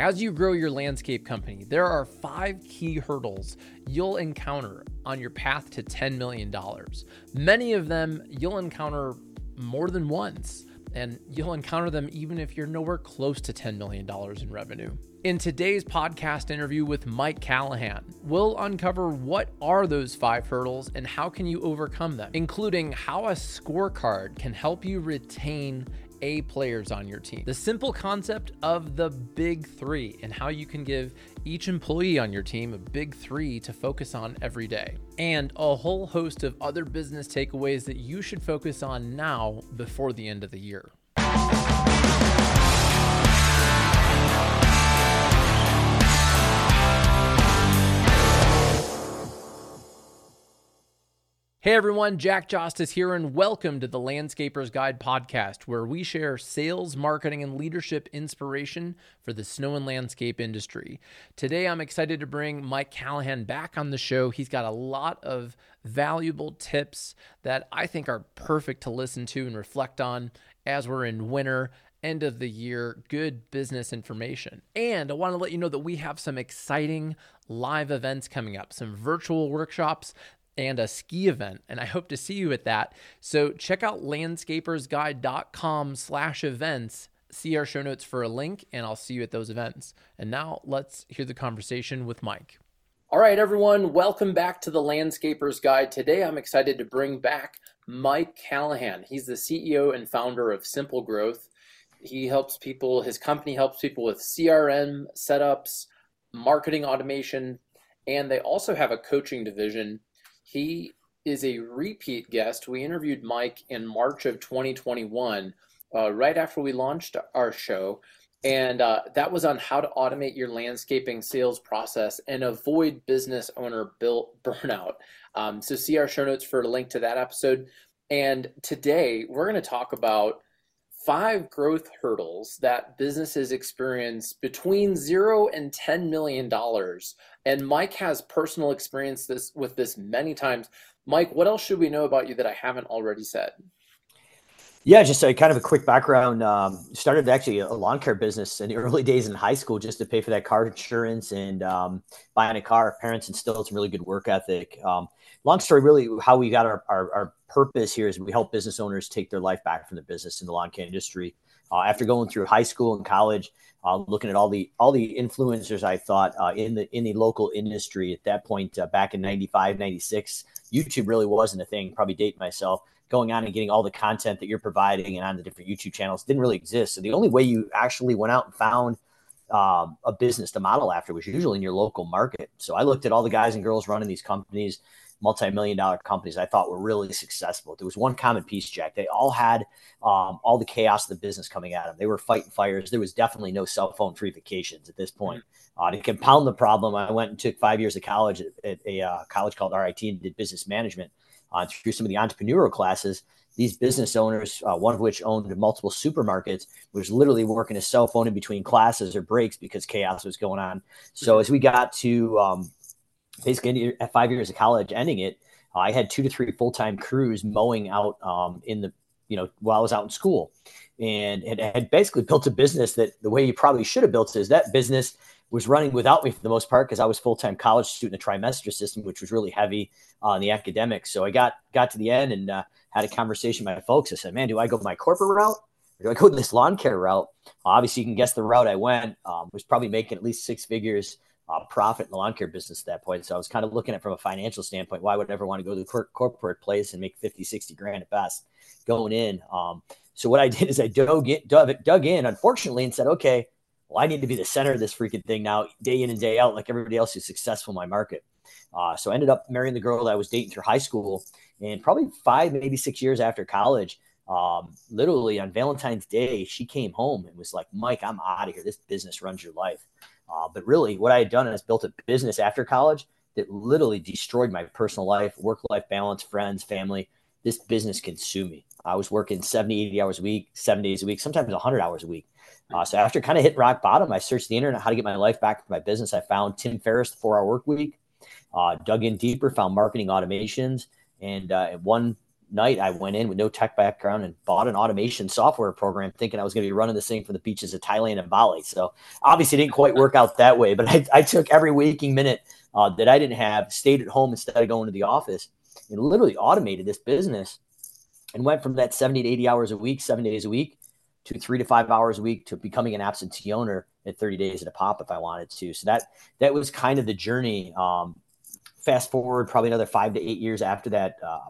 As you grow your landscape company, there are five key hurdles you'll encounter on your path to $10 million. Many of them you'll encounter more than once, and you'll encounter them even if you're nowhere close to $10 million in revenue. In today's podcast interview with Mike Callahan, we'll uncover what are those five hurdles and how can you overcome them, including how a scorecard can help you retain A players on your team. The simple concept of the big 3 and how you can give each employee on your team a big 3 to focus on every day. And a whole host of other business takeaways that you should focus on now before the end of the year. Hey everyone, Jack Jostes here, and welcome to the Landscaper's Guide podcast, where we share sales, marketing, and leadership inspiration for the snow and landscape industry. Today, I'm excited to bring Mike Callahan back on the show. He's got a lot of valuable tips that I think are perfect to listen to and reflect on as we're in winter end of the year, good business information. And I want to let you know that we have some exciting live events coming up, some virtual workshops and a ski event and i hope to see you at that. So check out landscapersguide.com slash events. See our show notes for a link and i'll see you at those events. And now let's hear the conversation with mike. All right everyone welcome back to the landscapers guide. Today i'm excited to bring back mike callahan. He's the ceo and founder of simple growth. He helps people his company helps people with crm setups marketing automation and they also have a coaching division he is a repeat guest. We interviewed Mike in March of 2021, uh, right after we launched our show. And uh, that was on how to automate your landscaping sales process and avoid business owner built burnout. Um, so, see our show notes for a link to that episode. And today we're going to talk about five growth hurdles that businesses experience between zero and $10 million. And Mike has personal experience this with this many times. Mike, what else should we know about you that I haven't already said? Yeah, just a kind of a quick background. Um, started actually a lawn care business in the early days in high school just to pay for that car insurance and um, buying a car. Parents instilled some really good work ethic. Um, long story, really, how we got our, our, our, purpose here is we help business owners take their life back from the business in the lawn care industry. Uh, after going through high school and college, uh, looking at all the all the influencers I thought uh, in the in the local industry at that point uh, back in 95, 96, YouTube really wasn't a thing. Probably date myself going on and getting all the content that you're providing and on the different YouTube channels didn't really exist. So the only way you actually went out and found um, a business to model after was usually in your local market. So I looked at all the guys and girls running these companies, multi-million dollar companies I thought were really successful. There was one common piece, Jack. They all had um, all the chaos of the business coming at them. They were fighting fires. There was definitely no cell phone free vacations at this point. Uh, to compound the problem, I went and took five years of college at, at a uh, college called RIT and did business management uh, through some of the entrepreneurial classes, these business owners, uh, one of which owned multiple supermarkets, was literally working his cell phone in between classes or breaks because chaos was going on. So as we got to um, basically at five years of college, ending it, I had two to three full time crews mowing out um, in the you know while I was out in school, and had basically built a business that the way you probably should have built is that business was running without me for the most part because I was full time college student, the trimester system, which was really heavy on the academics. So I got got to the end and uh, had a conversation with my folks. I said, "Man, do I go my corporate route do I go this lawn care route?" Obviously, you can guess the route I went. Um, was probably making at least six figures uh, profit in the lawn care business at that point. So I was kind of looking at from a financial standpoint. Why would I ever want to go to the cor- corporate place and make 50, 60 grand at best going in? Um, so what I did is I dug, in, dug, dug in, unfortunately, and said, okay, well, I need to be the center of this freaking thing now, day in and day out, like everybody else who's successful in my market. Uh, so I ended up marrying the girl that I was dating through high school, and probably five, maybe six years after college, um, literally on Valentine's Day, she came home and was like, "Mike, I'm out of here. This business runs your life." Uh, but really, what I had done is built a business after college that literally destroyed my personal life, work-life balance, friends, family. This business consumed me. I was working 70, 80 hours a week, seven days a week, sometimes 100 hours a week. Uh, so after kind of hit rock bottom, I searched the internet how to get my life back for my business. I found Tim Ferriss, the four hour work week, uh, dug in deeper, found marketing automations, and uh, one night, I went in with no tech background and bought an automation software program, thinking I was going to be running this thing from the beaches of Thailand and Bali. So obviously, didn't quite work out that way. But I, I took every waking minute uh, that I didn't have, stayed at home instead of going to the office, and literally automated this business, and went from that seventy to eighty hours a week, seven days a week, to three to five hours a week, to becoming an absentee owner at thirty days at a pop if I wanted to. So that that was kind of the journey. Um, fast forward probably another five to eight years after that, uh,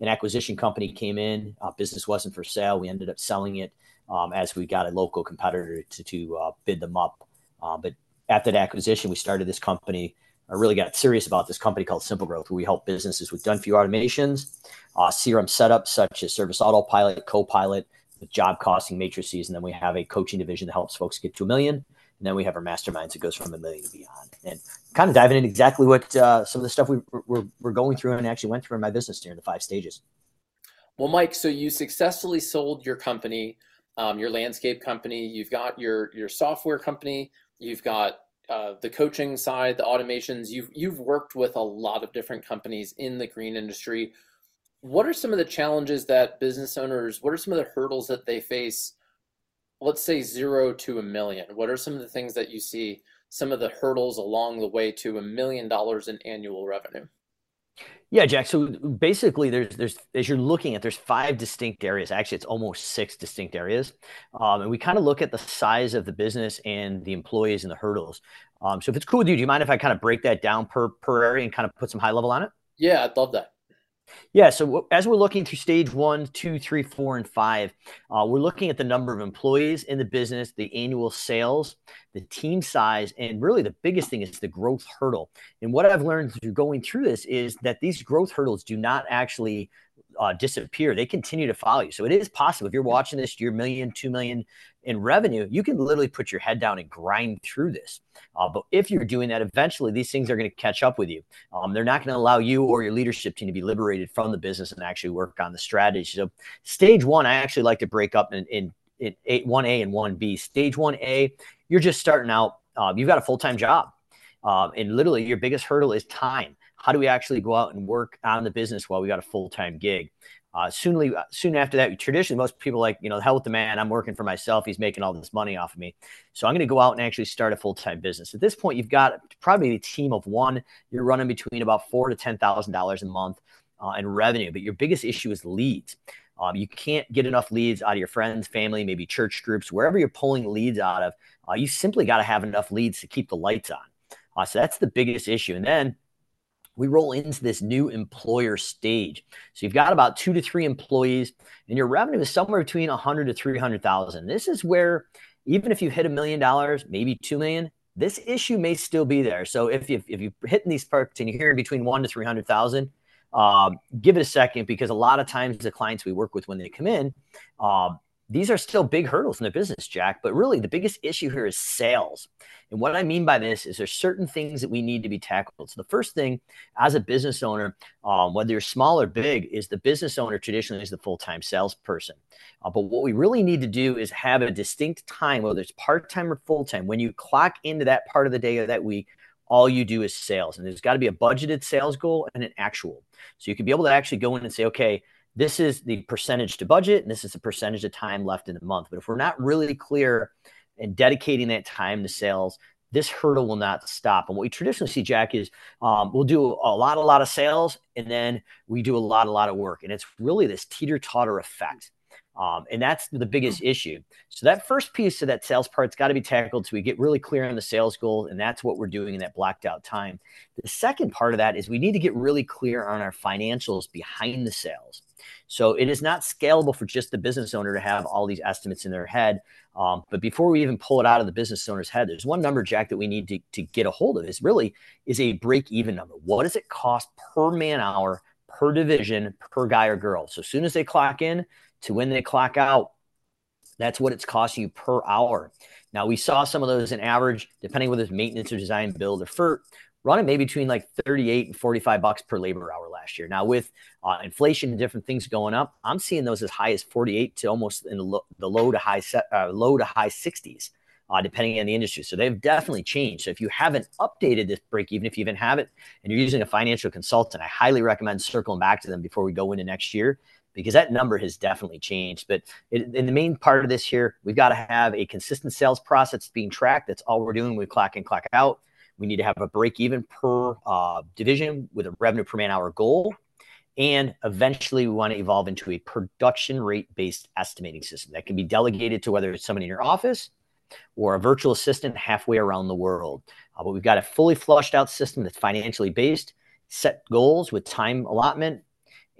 an acquisition company came in. Uh, business wasn't for sale. We ended up selling it um, as we got a local competitor to, to uh, bid them up. Uh, but after that acquisition, we started this company. I really got serious about this company called Simple Growth, where we help businesses with done automations, uh, CRM setups such as Service Autopilot, Copilot, with job costing matrices, and then we have a coaching division that helps folks get to a million. And then we have our masterminds that goes from a million to beyond. And kind of diving into exactly what uh, some of the stuff we, we're, we're going through and actually went through in my business during the five stages. Well, Mike, so you successfully sold your company, um, your landscape company. You've got your your software company. You've got uh, the coaching side, the automations. You've you've worked with a lot of different companies in the green industry. What are some of the challenges that business owners? What are some of the hurdles that they face let's say zero to a million, what are some of the things that you see, some of the hurdles along the way to a million dollars in annual revenue? Yeah, Jack. So basically, there's there's as you're looking at, there's five distinct areas. Actually, it's almost six distinct areas, um, and we kind of look at the size of the business and the employees and the hurdles. Um, so if it's cool with you, do you mind if I kind of break that down per per area and kind of put some high level on it? Yeah, I'd love that. Yeah. So as we're looking through stage one, two, three, four, and five, uh, we're looking at the number of employees in the business, the annual sales, the team size, and really the biggest thing is the growth hurdle. And what I've learned through going through this is that these growth hurdles do not actually uh, disappear. They continue to follow you. So it is possible if you're watching this, you're million, two million in revenue, you can literally put your head down and grind through this. Uh, but if you're doing that, eventually these things are going to catch up with you. Um, they're not going to allow you or your leadership team to be liberated from the business and actually work on the strategy. So stage one, I actually like to break up in, in, in eight, 1A and 1B. Stage 1A, you're just starting out. Uh, you've got a full-time job. Um, and literally your biggest hurdle is time how do we actually go out and work on the business while we got a full-time gig uh, soonly, soon after that, traditionally most people like, you know, hell with the man. I'm working for myself. He's making all this money off of me. So I'm going to go out and actually start a full time business. At this point, you've got probably a team of one. You're running between about four to ten thousand dollars a month uh, in revenue. But your biggest issue is leads. Um, you can't get enough leads out of your friends, family, maybe church groups, wherever you're pulling leads out of. Uh, you simply got to have enough leads to keep the lights on. Uh, so that's the biggest issue. And then we roll into this new employer stage. So you've got about two to three employees, and your revenue is somewhere between 100 to 300,000. This is where even if you hit a million dollars, maybe two million, this issue may still be there. So if you if you're hitting these parts and you're hearing between one to 300,000, um, give it a second because a lot of times the clients we work with when they come in, um, these are still big hurdles in the business, Jack. But really, the biggest issue here is sales. And what I mean by this is there's certain things that we need to be tackled. So the first thing, as a business owner, um, whether you're small or big, is the business owner traditionally is the full-time salesperson. Uh, but what we really need to do is have a distinct time, whether it's part-time or full-time. When you clock into that part of the day or that week, all you do is sales, and there's got to be a budgeted sales goal and an actual. So you can be able to actually go in and say, okay this is the percentage to budget and this is the percentage of time left in the month. But if we're not really clear and dedicating that time to sales, this hurdle will not stop. And what we traditionally see, Jack, is um, we'll do a lot, a lot of sales, and then we do a lot, a lot of work. And it's really this teeter totter effect. Um, and that's the biggest hmm. issue. So that first piece of that sales part's got to be tackled so we get really clear on the sales goal, and that's what we're doing in that blacked out time. The second part of that is we need to get really clear on our financials behind the sales. So it is not scalable for just the business owner to have all these estimates in their head. Um, but before we even pull it out of the business owner's head, there's one number, Jack, that we need to, to get a hold of. Is really is a break even number. What does it cost per man hour, per division, per guy or girl? So as soon as they clock in to when they clock out, that's what it's costing you per hour. Now we saw some of those in average, depending whether it's maintenance or design, build or FERT, running maybe between like 38 and 45 bucks per labor hour last year. Now with uh, inflation and different things going up, I'm seeing those as high as 48 to almost in the low, the low to high set, uh, low to high 60s. Uh, depending on the industry. So they've definitely changed. So if you haven't updated this break, even if you even have it and you're using a financial consultant, I highly recommend circling back to them before we go into next year because that number has definitely changed. But it, in the main part of this here, we've got to have a consistent sales process being tracked. That's all we're doing. We clock in, clock out. We need to have a break even per uh, division with a revenue per man hour goal. And eventually, we want to evolve into a production rate based estimating system that can be delegated to whether it's somebody in your office or a virtual assistant halfway around the world. Uh, but we've got a fully flushed out system that's financially based, set goals with time allotment,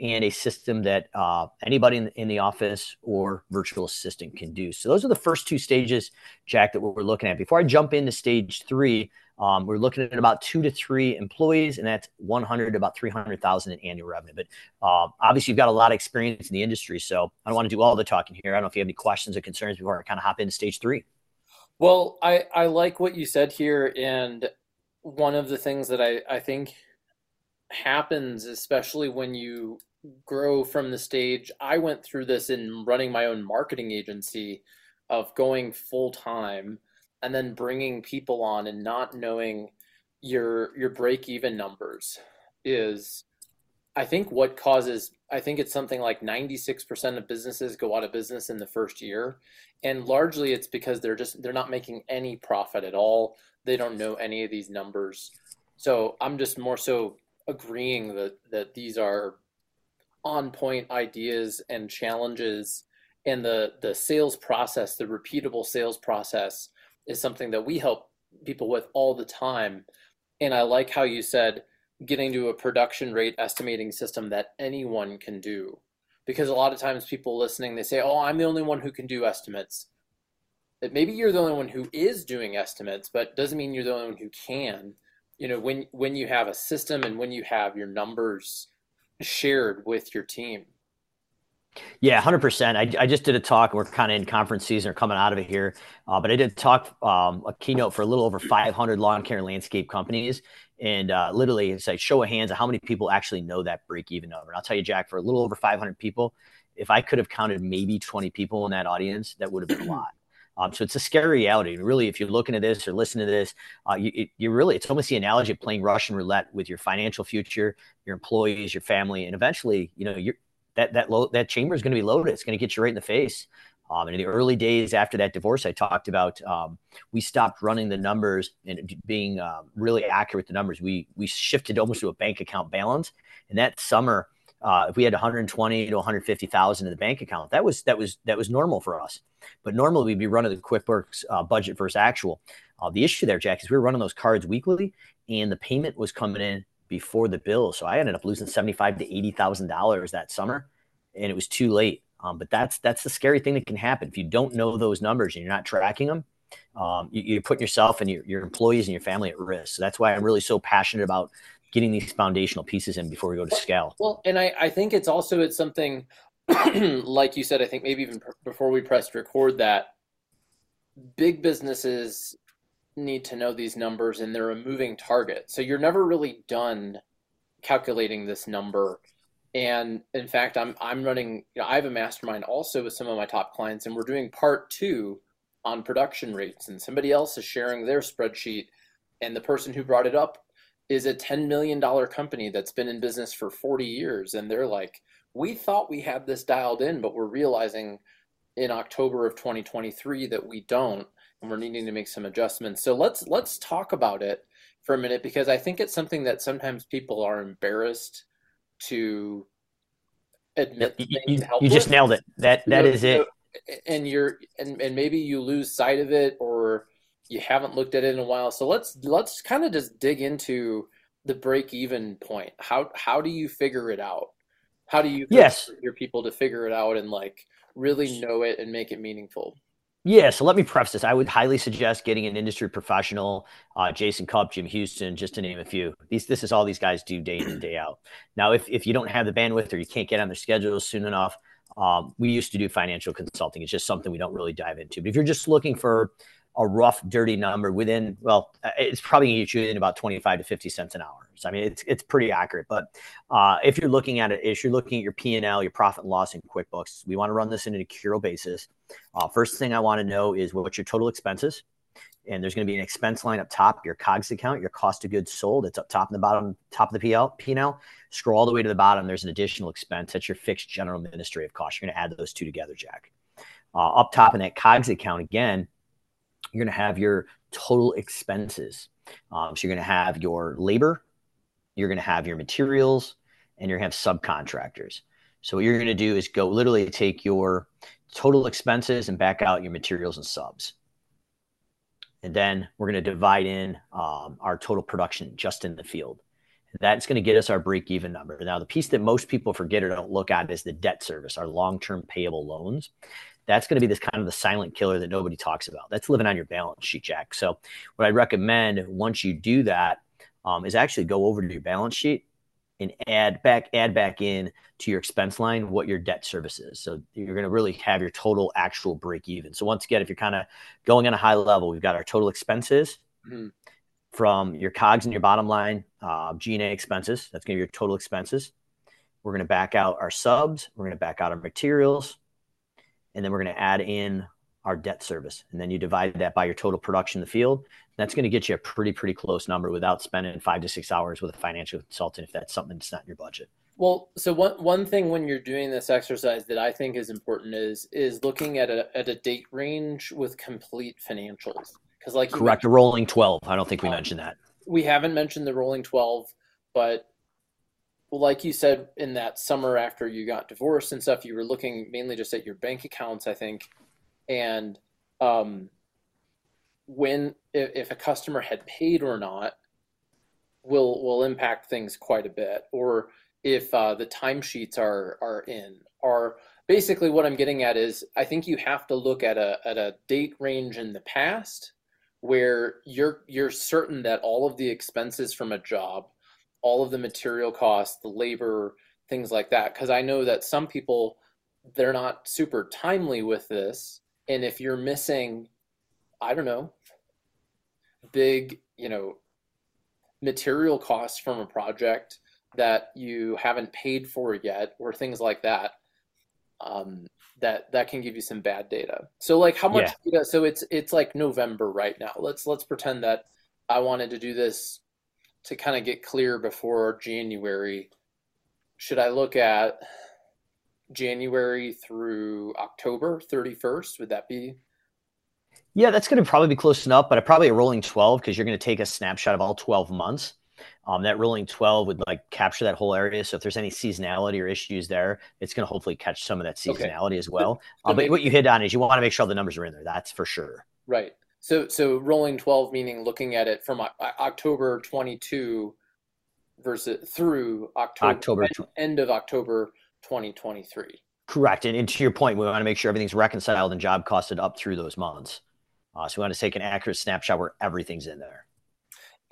and a system that uh, anybody in, in, the office or virtual assistant can do. So those are the first two stages, Jack, that we're looking at. Before I jump into stage three, um, we're looking at about two to three employees, and that's 100 to about 300,000 in annual revenue. But uh, obviously, you've got a lot of experience in the industry, so I don't want to do all the talking here. I don't know if you have any questions or concerns before I kind of hop into stage three. Well, I, I like what you said here, and one of the things that I, I think happens, especially when you grow from the stage. I went through this in running my own marketing agency of going full time and then bringing people on and not knowing your your break even numbers is I think what causes I think it's something like 96% of businesses go out of business in the first year and largely it's because they're just they're not making any profit at all. They don't know any of these numbers. So I'm just more so agreeing that that these are on point ideas and challenges and the the sales process the repeatable sales process is something that we help people with all the time. And i like how you said getting to a production rate estimating system that anyone can do. Because a lot of times people listening they say oh i'm the only one who can do estimates. Maybe you're the only one who is doing estimates but doesn't mean you're the only one who can. You know when when you have a system and when you have your numbers shared with your team yeah, hundred percent. I, I just did a talk. We're kind of in conference season, or coming out of it here. Uh, but I did talk um, a keynote for a little over 500 lawn care and landscape companies, and uh, literally it's like show of hands of how many people actually know that break even number. And I'll tell you, Jack, for a little over 500 people, if I could have counted maybe 20 people in that audience, that would have been a lot. Um, so it's a scary reality. And Really, if you're looking at this or listening to this, uh, you, you really, it's almost the analogy of playing Russian roulette with your financial future, your employees, your family, and eventually, you know, you're, that that that chamber is going to be loaded. It's going to get you right in the face. Um, and in the early days after that divorce, I talked about um, we stopped running the numbers and being uh, really accurate with the numbers. We we shifted almost to a bank account balance. And that summer, uh, if we had 120 to 150,000 in the bank account, that was that was that was normal for us. But normally we'd be running the QuickBooks uh, budget versus actual. Uh, the issue there, Jack, is we were running those cards weekly, and the payment was coming in before the bill. So I ended up losing seventy-five to eighty thousand dollars that summer, and it was too late. Um, but that's that's the scary thing that can happen if you don't know those numbers and you're not tracking them. Um, you, are putting yourself and your, your employees and your family at risk. So that's why I'm really so passionate about getting these foundational pieces in before we go to scale. Well, and I, I think it's also it's something like you said. I think maybe even pr- before we pressed record that big businesses need to know these numbers and they're a moving target. So you're never really done calculating this number. And in fact, I'm I'm running. You know, I have a mastermind also with some of my top clients, and we're doing part two on production rates. And somebody else is sharing their spreadsheet, and the person who brought it up is a $10 million company that's been in business for 40 years. And they're like, we thought we had this dialed in, but we're realizing in October of 2023 that we don't, we're needing to make some adjustments. So let's let's talk about it for a minute because I think it's something that sometimes people are embarrassed to admit. You, you, you just nailed it. That that you know, is it. And you're and, and maybe you lose sight of it or you haven't looked at it in a while. So let's let's kind of just dig into the break even point. How how do you figure it out? How do you yes your people to figure it out and like really know it and make it meaningful? Yeah, so let me preface this. I would highly suggest getting an industry professional, uh, Jason Cupp, Jim Huston, just to name a few. These, this is all these guys do day in and day out. Now, if, if you don't have the bandwidth or you can't get on their schedules soon enough, um, we used to do financial consulting. It's just something we don't really dive into. But if you're just looking for a rough, dirty number within, well, uh, it's probably going to get you in about 25 to 50 cents an hour. So, I mean, it's, it's pretty accurate. But uh, if you're looking at it, if you're looking at your P&L, your profit and loss in QuickBooks, we want to run this in an accrual basis. Uh, first thing I want to know is what's your total expenses? and there's going to be an expense line up top, your COGS account, your cost of goods sold. It's up top and the bottom, top of the PL, P&L. Scroll all the way to the bottom. There's an additional expense. That's your fixed general administrative cost. You're going to add those two together, Jack. Uh, up top in that COGS account, again, you're going to have your total expenses. Um, so you're going to have your labor, you're going to have your materials, and you're going to have subcontractors. So what you're going to do is go literally take your total expenses and back out your materials and subs. And then we're going to divide in um, our total production just in the field. That's going to get us our break even number. Now, the piece that most people forget or don't look at is the debt service, our long term payable loans. That's going to be this kind of the silent killer that nobody talks about. That's living on your balance sheet, Jack. So, what I'd recommend once you do that um, is actually go over to your balance sheet and add back add back in to your expense line what your debt service is. So you're going to really have your total actual break even. So once again, if you're kind of going on a high level, we've got our total expenses mm-hmm. from your COGS and your bottom line, uh, G&A expenses. That's going to be your total expenses. We're going to back out our subs. We're going to back out our materials, and then we're going to add in our debt service. And then you divide that by your total production in the field. That's going to get you a pretty, pretty close number without spending five to six hours with a financial consultant if that's something that's not in your budget. Well, so one one thing when you're doing this exercise that I think is important is is looking at a at a date range with complete financials. Because like correct, the rolling twelve. I don't think we um, mentioned that. We haven't mentioned the rolling twelve, but like you said in that summer after you got divorced and stuff, you were looking mainly just at your bank accounts, I think, and um, when if, if a customer had paid or not will will impact things quite a bit. Or if uh, the timesheets are are in are basically what i'm getting at is i think you have to look at a at a date range in the past where you're you're certain that all of the expenses from a job all of the material costs the labor things like that because i know that some people they're not super timely with this and if you're missing i don't know big you know material costs from a project that you haven't paid for yet or things like that um, that that can give you some bad data so like how much yeah. data so it's it's like november right now let's let's pretend that i wanted to do this to kind of get clear before january should i look at january through october 31st would that be yeah, that's going to probably be close enough, but probably a rolling 12 because you're going to take a snapshot of all 12 months. Um, that rolling 12 would like capture that whole area. So if there's any seasonality or issues there, it's going to hopefully catch some of that seasonality okay. as well. So um, but what you hit on is you want to make sure the numbers are in there. That's for sure. Right. So so rolling 12 meaning looking at it from October 22 versus through October, October end, end of October 2023. Correct. And, and to your point, we want to make sure everything's reconciled and job costed up through those months. Uh, so we want to take an accurate snapshot where everything's in there.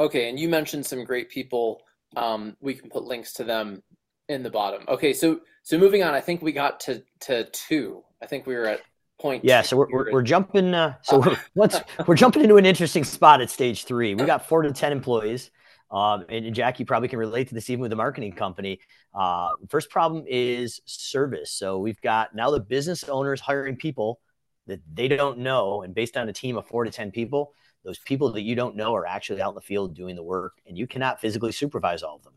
Okay, and you mentioned some great people. Um, we can put links to them in the bottom. Okay, so so moving on, I think we got to to two. I think we were at point. Yeah, so we're, we're, we're jumping. Uh, so we're once we're jumping into an interesting spot at stage three. We got four to ten employees. Um, and Jackie probably can relate to this even with the marketing company. Uh, first problem is service. So we've got now the business owners hiring people that they don't know. And based on a team of four to 10 people, those people that you don't know are actually out in the field doing the work, and you cannot physically supervise all of them.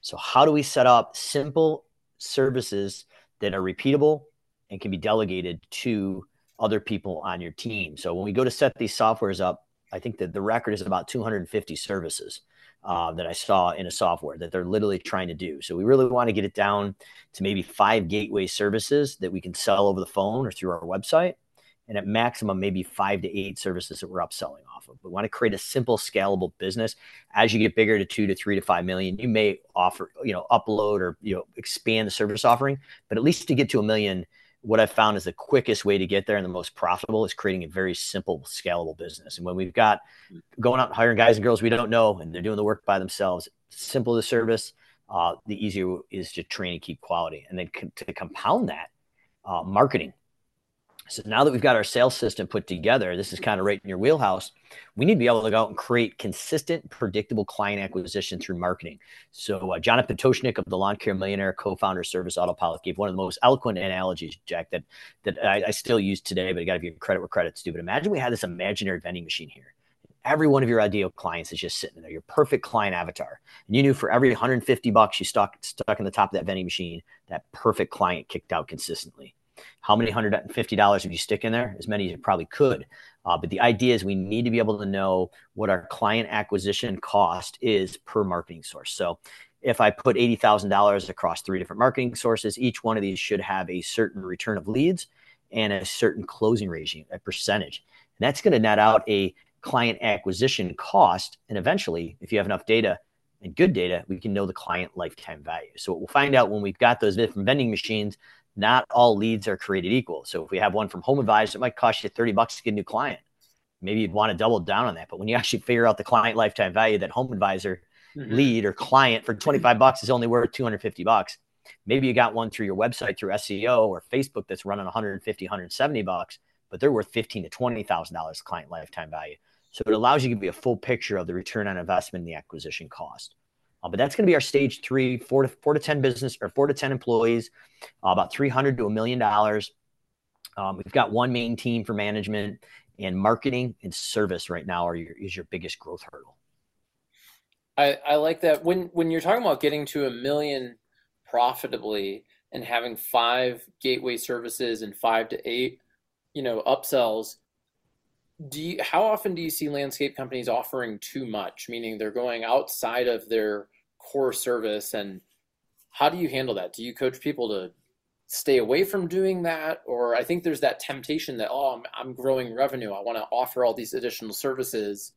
So, how do we set up simple services that are repeatable and can be delegated to other people on your team? So, when we go to set these softwares up, I think that the record is about 250 services uh, that I saw in a software that they're literally trying to do. So we really want to get it down to maybe five gateway services that we can sell over the phone or through our website. And at maximum, maybe five to eight services that we're upselling off of. We want to create a simple, scalable business. As you get bigger to two to three to five million, you may offer, you know, upload or you know, expand the service offering. But at least to get to a million, what I've found is the quickest way to get there and the most profitable is creating a very simple, scalable business. And when we've got going out hiring guys and girls we don't know and they're doing the work by themselves, simple to service, uh, the easier is to train and keep quality. And then to compound that, uh, marketing. So now that we've got our sales system put together, this is kind of right in your wheelhouse. We need to be able to go out and create consistent, predictable client acquisition through marketing. So uh, Jonathan Toshnik of the Lawn Care Millionaire, co-founder of Service Autopilot, gave one of the most eloquent analogies, Jack, that that I, I still use today. But I got to give credit where credit's due. But imagine we had this imaginary vending machine here. Every one of your ideal clients is just sitting there, your perfect client avatar. And you knew for every 150 bucks you stuck stuck in the top of that vending machine, that perfect client kicked out consistently. How many hundred and fifty dollars would you stick in there? As many as you probably could. Uh, but the idea is we need to be able to know what our client acquisition cost is per marketing source. So if I put eighty thousand dollars across three different marketing sources, each one of these should have a certain return of leads and a certain closing ratio, a percentage. And that's going to net out a client acquisition cost. And eventually, if you have enough data and good data, we can know the client lifetime value. So we'll find out when we've got those different vending machines not all leads are created equal. So if we have one from Home Advisor, it might cost you 30 bucks to get a new client. Maybe you'd want to double down on that. But when you actually figure out the client lifetime value, that Home Advisor mm-hmm. lead or client for 25 bucks is only worth 250 bucks. Maybe you got one through your website through SEO or Facebook that's running 150, 170 bucks, but they're worth 15 to 20 thousand dollars client lifetime value. So it allows you to be a full picture of the return on investment and the acquisition cost. Uh, but that's going to be our stage three, four to four to ten business or four to ten employees, uh, about three hundred to a million dollars. Um, we've got one main team for management and marketing and service right now are your, is your biggest growth hurdle. I, I like that when when you're talking about getting to a million profitably and having five gateway services and five to eight, you know, upsells do you, how often do you see landscape companies offering too much? Meaning they're going outside of their core service and how do you handle that? Do you coach people to stay away from doing that? Or i think there's that temptation that oh i'm, I'm growing revenue. I want to offer all these additional services.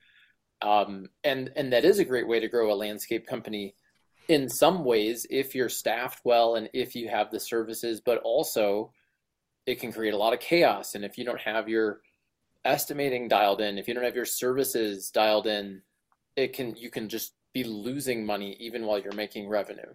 Um, and and that is a great way to grow a landscape company in some ways if you're staffed well and if you have the services but also it can create a lot of chaos. And if you don't have your estimating dialed in, if you don't have your services dialed in, it can you can just be losing money even while you're making revenue.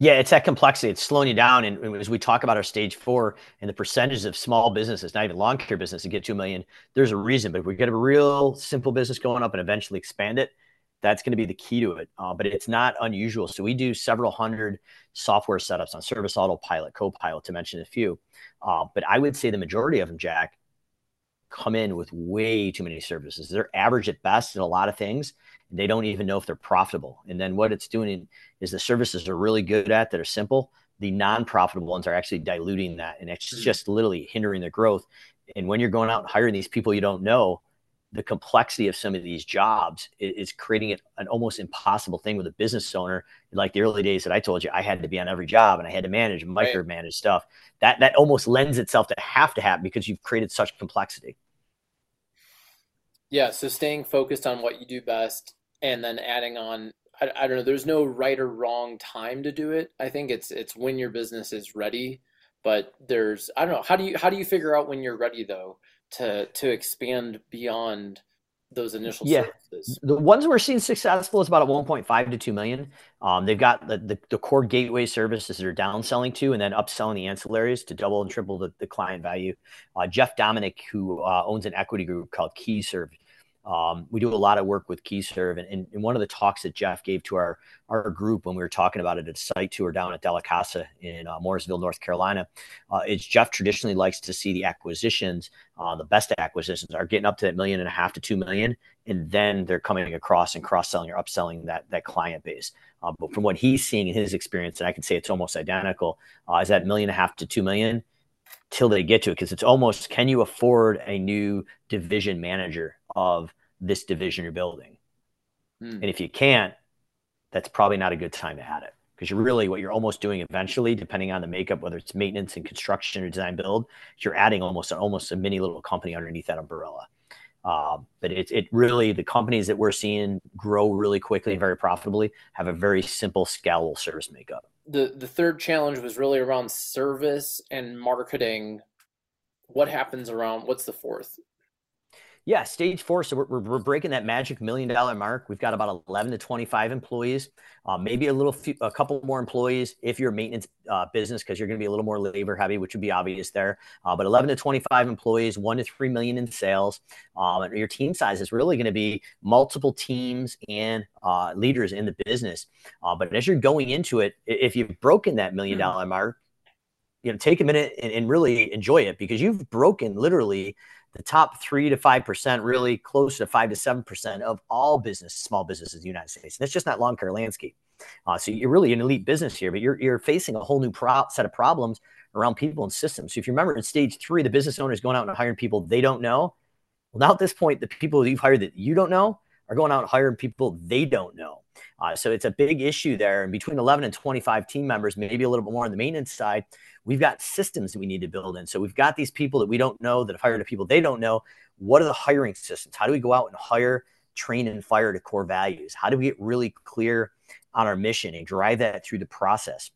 Yeah, it's that complexity. It's slowing you down. And as we talk about our stage four and the percentage of small businesses, not even lawn care business, to get two million, there's a reason. But if we get a real simple business going up and eventually expand it, that's going to be the key to it. Uh, but it's not unusual. So we do several hundred software setups on Service Autopilot, Copilot, to mention a few. Uh, but I would say the majority of them, Jack, come in with way too many services. They're average at best in a lot of things. They don't even know if they're profitable. And then what it's doing is the services are really good at that are simple. The non-profitable ones are actually diluting that, and it's mm-hmm. just literally hindering the growth. And when you're going out and hiring these people you don't know, the complexity of some of these jobs is, creating an almost impossible thing with a business owner. Like the early days that I told you, I had to be on every job and I had to manage, micromanage right. stuff. That that almost lends itself to have to have because you've created such complexity. Yeah. So staying focused on what you do best, and then adding on. I, I don't know. There's no right or wrong time to do it. I think it's it's when your business is ready. But there's I don't know. How do you how do you figure out when you're ready though? To to expand beyond those initial yeah. Services. The ones we're seeing successful is about a 1.5 to 2 million. Um, they've got the, the, the, core gateway services that are downselling to and then upselling the ancillaries to double and triple the, the client value. Uh, Jeff Dominic, who uh, owns an equity group called KeyServe, um, we do a lot of work with KeyServe, and, and, one of the talks that Jeff gave to our our group when we were talking about it at a site tour down at Della Casa in uh, Mooresville, North Carolina, uh, is Jeff traditionally likes to see the acquisitions, uh, the best acquisitions are getting up to that million and a half to two million, and then they're coming across and cross selling or upselling that that client base. Uh, but from what he's seeing in his experience, and I can say it's almost identical, uh, is that million and a half to two million till they get to it because it's almost can you afford a new division manager of this division you're building. Mm. And if you can't, that's probably not a good time to add it because you're really what you're almost doing eventually, depending on the makeup, whether it's maintenance and construction or design build, you're adding almost almost a mini little company underneath that umbrella. Um, but it, it really the companies that we're seeing grow really quickly and very profitably have a very simple scalable service makeup. The the third challenge was really around service and marketing. What happens around what's the fourth? Yeah, stage four. So we're, we're breaking that magic million dollar mark. We've got about 11 to 25 employees, uh, maybe a little, few, a couple more employees if you're a maintenance uh, business because you're going to be a little more labor heavy, which would be obvious there. Uh, but 11 to 25 employees, one to three million in sales. Um, your team size is really going to be multiple teams and uh, leaders in the business. Uh, but as you're going into it, if you've broken that million dollar mark, you know, take a minute and, and really enjoy it because you've broken literally the top three to five percent, really close to five to seven percent of all business, small businesses in the United States. And that's just not lawn care landscape. Uh, so you're really an elite business here, but you're you're facing a whole new pro- set of problems around people and systems. So if you remember in stage three, the business owner is going out and hiring people they don't know. Well, now at this point, the people you've hired that you don't know are going out and hiring people they don't know. Uh, so it's a big issue there. And between 11 and 25 team members, maybe a little bit more on the maintenance side, we've got systems that we need to build in. So we've got these people that we don't know that have hired people they don't know. What are the hiring systems? How do we go out and hire, train, and fire to core values? How do we get really clear on our mission and drive that through the process?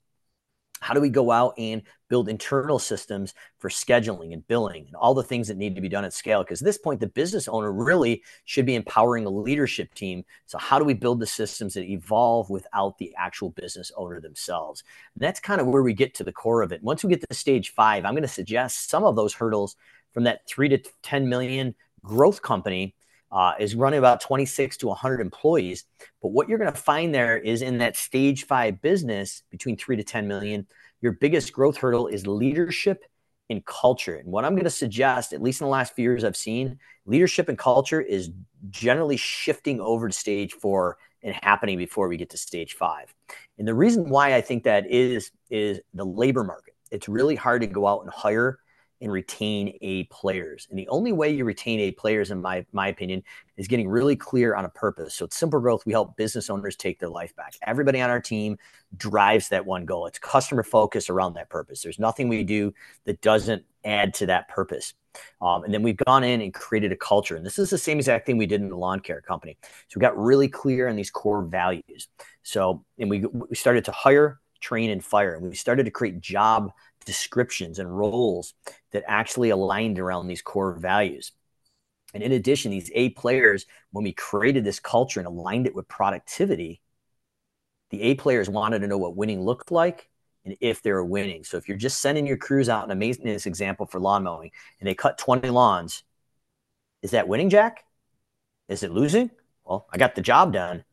How do we go out and build internal systems for scheduling and billing and all the things that need to be done at scale? Because at this point, the business owner really should be empowering a leadership team. So, how do we build the systems that evolve without the actual business owner themselves? And that's kind of where we get to the core of it. Once we get to stage five, I'm going to suggest some of those hurdles from that three to 10 million growth company uh, is running about 26 to 100 employees. But what you're going to find there is in that stage five business between three to 10 million, your biggest growth hurdle is leadership and culture. And what I'm going to suggest, at least in the last few years I've seen, leadership and culture is generally shifting over to stage four and happening before we get to stage five. And the reason why I think that is, is the labor market. It's really hard to go out and hire and retain A players. And the only way you retain A players, in my, my opinion, is getting really clear on a purpose. So at Simple Growth, we help business owners take their life back. Everybody on our team drives that one goal. It's customer focus around that purpose. There's nothing we do that doesn't add to that purpose. Um, and then we've gone in and created a culture. And this is the same exact thing we did in the lawn care company. So we got really clear on these core values. So, and we, we started to hire, train, and fire. And we started to create job descriptions and roles that actually aligned around these core values. And in addition, these A players, when we created this culture and aligned it with productivity, the A players wanted to know what winning looked like and if they were winning. So if you're just sending your crews out in a maintenance example for lawn mowing and they cut 20 lawns, is that winning, Jack? Is it losing? Well, I got the job done.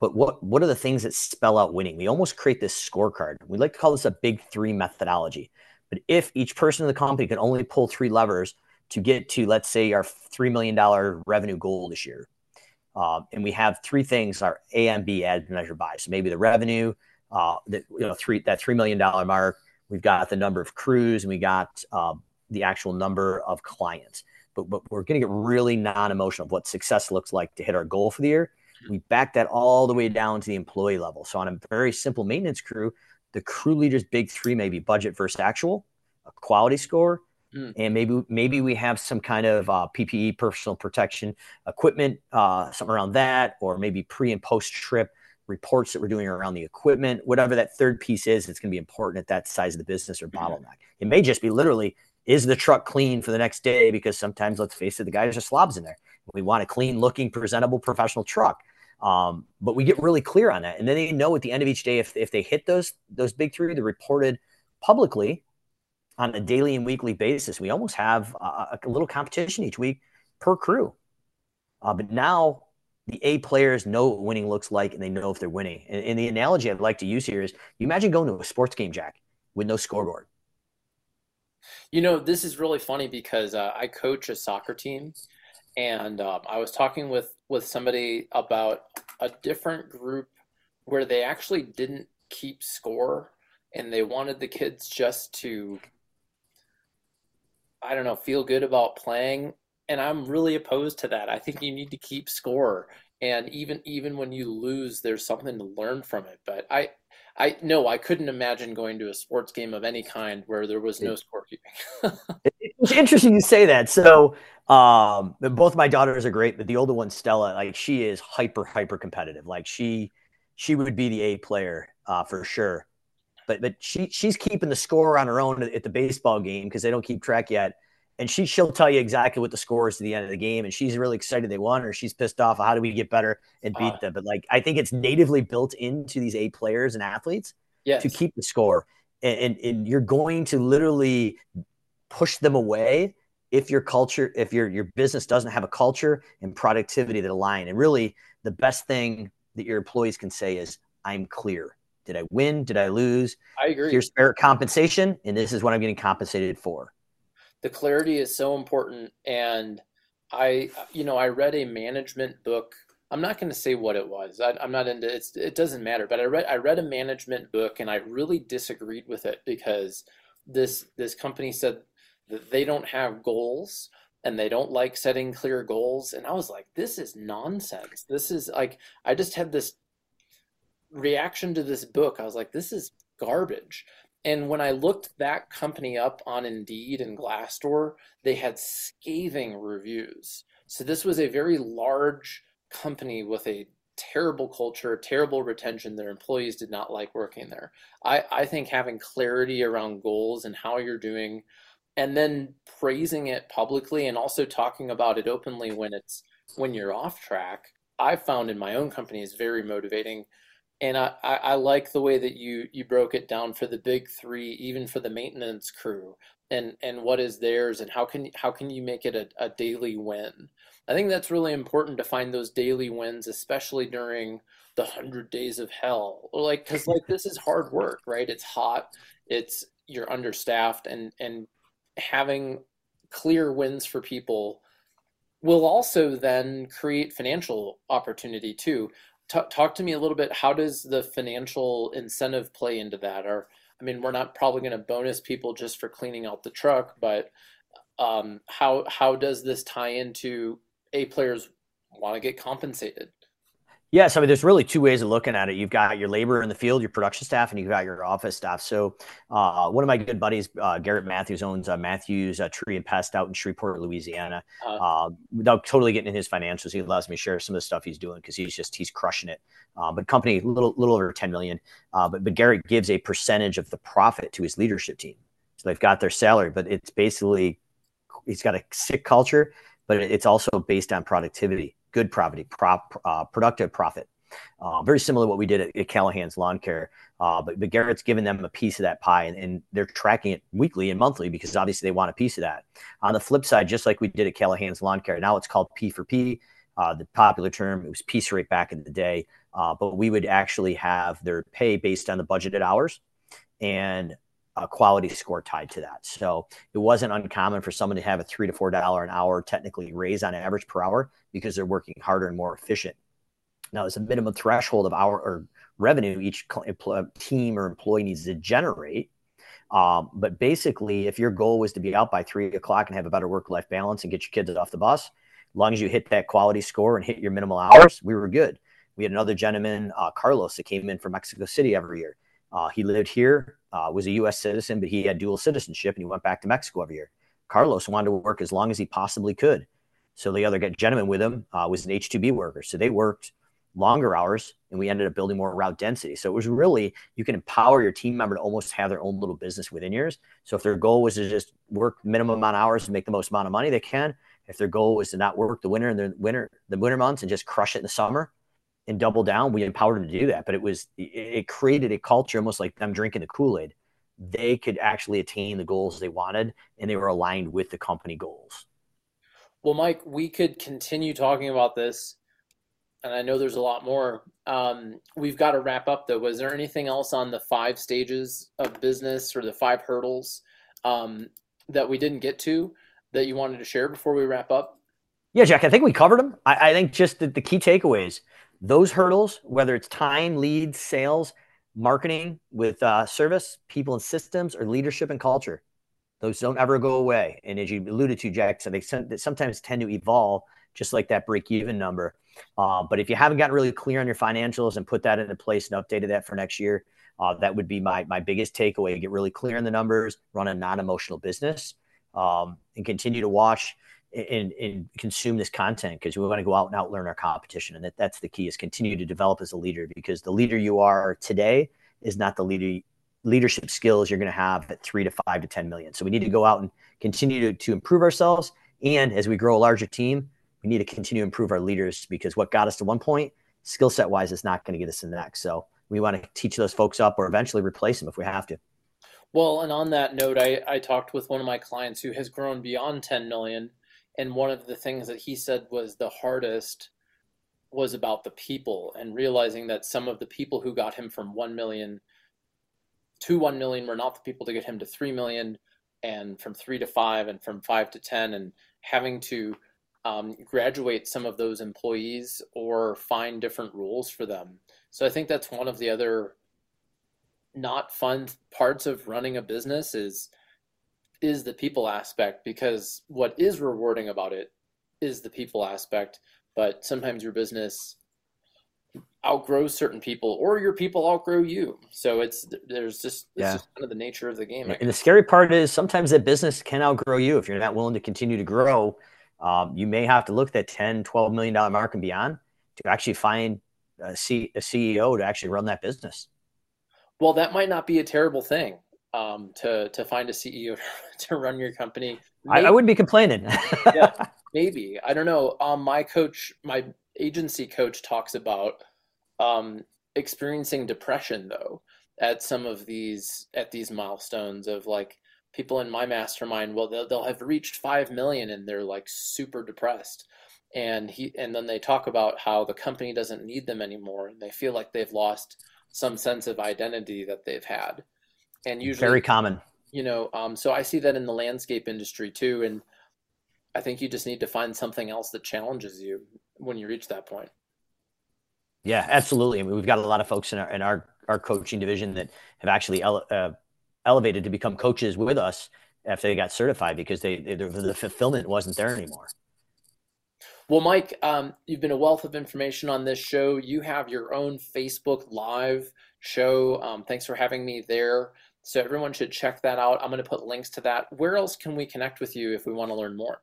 But what what are the things that spell out winning? We almost create this scorecard. We like to call this a big three methodology. But if each person in the company can only pull three levers to get to, let's say, our three million dollar revenue goal this year, um, and we have three things our A and B as measured by. So maybe the revenue, uh, that you know, three that three million dollar mark. We've got the number of crews, and we got um, the actual number of clients. But, but we're going to get really non-emotional of what success looks like to hit our goal for the year we back that all the way down to the employee level. So on a very simple maintenance crew, the crew leader's big three may be budget versus actual, a quality score, mm. and maybe maybe we have some kind of uh, PPE, personal protection equipment, uh, something around that, or maybe pre and post trip reports that we're doing around the equipment. Whatever that third piece is, it's going to be important at that size of the business or bottleneck. Mm. It may just be literally is the truck clean for the next day because sometimes let's face it, the guys are slobs in there. We want a clean looking, presentable, professional truck. Um, but we get really clear on that. And then they know at the end of each day if, if they hit those those big three, they're reported publicly on a daily and weekly basis. We almost have a, a little competition each week per crew. Uh, but now the A players know what winning looks like and they know if they're winning. And, and the analogy I'd like to use here is you imagine going to a sports game, Jack, with no scoreboard. You know, this is really funny because uh, I coach a soccer team and um, I was talking with with somebody about a different group where they actually didn't keep score and they wanted the kids just to I don't know feel good about playing and I'm really opposed to that. I think you need to keep score and even even when you lose there's something to learn from it. But I I no, I couldn't imagine going to a sports game of any kind where there was no scorekeeping. it's interesting you say that. So um, both my daughters are great, but the older one, Stella, like she is hyper, hyper competitive. Like she, she would be the A player uh, for sure. But but she she's keeping the score on her own at the baseball game because they don't keep track yet. and she she'll tell you exactly what the score is to the end of the game, and she's really excited they won, or she's pissed off. How do we get better and beat uh, them? But like I think it's natively built into these A players and athletes yes. to keep the score, and, and, and you're going to literally push them away if your culture, if your your business doesn't have a culture and productivity that align. And really, the best thing that your employees can say is, "I'm clear. Did I win? Did I lose? I agree. Here's fair compensation, and this is what I'm getting compensated for." the clarity is so important and i you know i read a management book i'm not going to say what it was I, am not into it's it doesn't matter but i read i read a management book and i really disagreed with it because this this company said they don't have goals and they don't like setting clear goals and i was like this is nonsense this is like i just had this reaction to this book i was like this is garbage and when I looked that company up on Indeed and Glassdoor, they had scathing reviews. So this was a very large company with a terrible culture, terrible retention. Their employees did not like working there. I, I think having clarity around goals and how you're doing, and then praising it publicly and also talking about it openly when it's when you're off track, i've found in my own company is very motivating and I, I, I, like the way that you you broke it down for the big three, even for the maintenance crew, and and what is theirs, and how can how can you make it a, a daily win? I think that's really important to find those daily wins, especially during the hundred days of hell. Like because like this is hard work, right? It's hot, it's you're understaffed, and and having clear wins for people will also then create financial opportunity too T- talk to me a little bit. How does the financial incentive play into that? Or, I mean, we're not probably going to bonus people just for cleaning out the truck, but um, how how does this tie into a players want to get compensated? Yes, I mean, there's really two ways of looking at it. You've got your labor in the field, your production staff, and you've got your office staff. So, uh, one of my good buddies, uh, Garrett Matthews, owns uh, Matthews uh, Tree and Pest out in Shreveport, Louisiana. Uh-huh. Uh, without totally getting in his financials, he allows me to share some of the stuff he's doing because he's just he's crushing it. Uh, but company, little little over 10 million. Uh, but but Garrett gives a percentage of the profit to his leadership team. So they've got their salary, but it's basically he's got a sick culture, but it's also based on productivity good profit, prop, uh, productive profit. Uh, very similar to what we did at, at Callahan's Lawn Care. Uh, but, but Garrett's given them a piece of that pie and, and, they're tracking it weekly and monthly because obviously they want a piece of that. On the flip side, just like we did at Callahan's Lawn Care, now it's called P for P. Uh, the popular term, it was piece rate back in the day. Uh, but we would actually have their pay based on the budgeted hours. And a quality score tied to that. So it wasn't uncommon for someone to have a three to four dollar an hour technically raise on an average per hour because they're working harder and more efficient. Now, there's a minimum threshold of hour or revenue each team or employee needs to generate. Um, but basically, if your goal was to be out by three o'clock and have a better work life balance and get your kids off the bus, as long as you hit that quality score and hit your minimal hours, we were good. We had another gentleman, uh, Carlos, that came in from Mexico City every year. Uh, he lived here, uh, was a U.S. citizen, but he had dual citizenship and he went back to Mexico every year. Carlos wanted to work as long as he possibly could. So the other gentleman with him uh, was an H-2B worker. So they worked longer hours and we ended up building more route density. So it was really, you can empower your team member to almost have their own little business within yours. So if their goal was to just work minimum amount of hours and make the most amount of money they can, if their goal was to not work the winter and the winter, the winter months and just crush it in the summer, and double down. We empowered them to do that, but it was it created a culture almost like them drinking the Kool Aid. They could actually attain the goals they wanted, and they were aligned with the company goals. Well, Mike, we could continue talking about this, and I know there's a lot more. Um, we've got to wrap up though. Was there anything else on the five stages of business or the five hurdles um, that we didn't get to that you wanted to share before we wrap up? Yeah, Jack, I think we covered them. I, I think just the, the key takeaways those hurdles, whether it's time, leads, sales, marketing with uh, service, people and systems, or leadership and culture, those don't ever go away. And as you alluded to, Jack, so they sometimes tend to evolve, just like that break-even number. Uh, but if you haven't gotten really clear on your financials and put that into place and updated that for next year, uh, that would be my my biggest takeaway. Get really clear on the numbers, run a non-emotional business, um, and continue to watch and, and consume this content because we want to go out and outlearn our competition. And that, that's the key is continue to develop as a leader because the leader you are today is not the leader leadership skills you're going to have at three to five to 10 million. So we need to go out and continue to, to improve ourselves. And as we grow a larger team, we need to continue to improve our leaders because what got us to one point, skill set wise, is not going to get us to the next. So we want to teach those folks up or eventually replace them if we have to. Well, and on that note, I, I talked with one of my clients who has grown beyond 10 million. And one of the things that he said was the hardest was about the people and realizing that some of the people who got him from 1 million to 1 million were not the people to get him to 3 million and from 3 to 5 and from 5 to 10 and having to um, graduate some of those employees or find different rules for them. So I think that's one of the other not fun parts of running a business is is the people aspect because what is rewarding about it is the people aspect. But sometimes your business outgrows certain people or your people outgrow you. So it's there's just it's yeah. just kind of the nature of the game. And the scary part is sometimes that business can outgrow you. If you're not willing to continue to grow um, you may have to look at that 10 12 million dollar mark and beyond to actually find a, C, a ceo to actually run that business. Well that might not be a terrible thing um, to to find a ceo to run your company. I, I, wouldn't be complaining. Yeah maybe. I don't know. Um, my coach my agency coach talks about um, experiencing depression though at some of these at these milestones of like people in my mastermind well they'll, they'll have reached 5 million and they're like super depressed. And he and then they talk about how the company doesn't need them anymore and they feel like they've lost some sense of identity that they've had and usually very common you know um, so i see that in the landscape industry too and i think you just need to find something else that challenges you when you reach that point yeah, absolutely. I mean, we've got a lot of folks in our in our, our coaching division that have actually ele- uh, elevated to become coaches with us after they got certified because they, they the fulfillment wasn't there anymore. Well, Mike, um, you've been a wealth of information on this show. You have your own Facebook Live show. Um, thanks for having me there. So everyone should check that out. I'm going to put links to that. Where else can we connect with you if we want to learn more?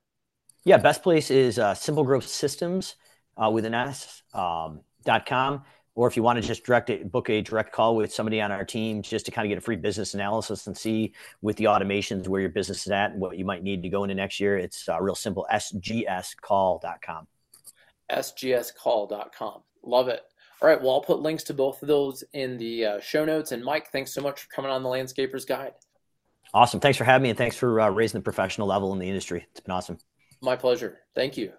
Yeah, best place is uh, Simple Growth Systems uh, with an S. Um, com, or if you want to just direct it, book a direct call with somebody on our team just to kind of get a free business analysis and see with the automations where your business is at and what you might need to go into next year. It's uh, real simple sgscall.com. sgscall.com. Love it. All right. Well, I'll put links to both of those in the uh, show notes. And Mike, thanks so much for coming on the Landscaper's Guide. Awesome. Thanks for having me and thanks for uh, raising the professional level in the industry. It's been awesome. My pleasure. Thank you.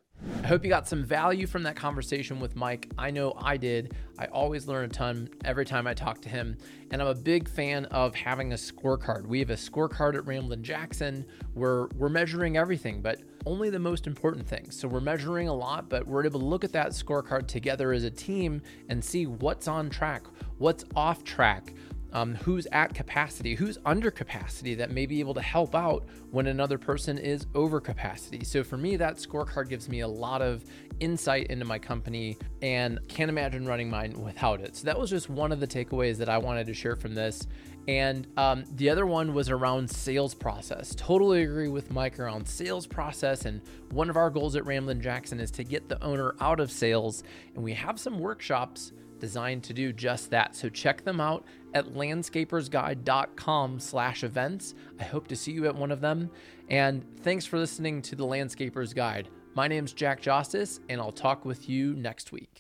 I hope you got some value from that conversation with Mike. I know I did. I always learn a ton every time I talk to him. And I'm a big fan of having a scorecard. We have a scorecard at Ramblin' Jackson where we're measuring everything, but only the most important things. So we're measuring a lot, but we're able to look at that scorecard together as a team and see what's on track, what's off track, um, who's at capacity, who's under capacity that may be able to help out when another person is over capacity. So for me, that scorecard gives me a lot of insight into my company and can't imagine running mine without it. So that was just one of the takeaways that I wanted to share from this. And um, the other one was around sales process. Totally agree with Mike around sales process. And one of our goals at Ramblin' Jackson is to get the owner out of sales. And we have some workshops designed to do just that. So check them out at landscapersguide.com slash events. I hope to see you at one of them. And thanks for listening to the Landscapers Guide. My name's Jack Jostes, and I'll talk with you next week.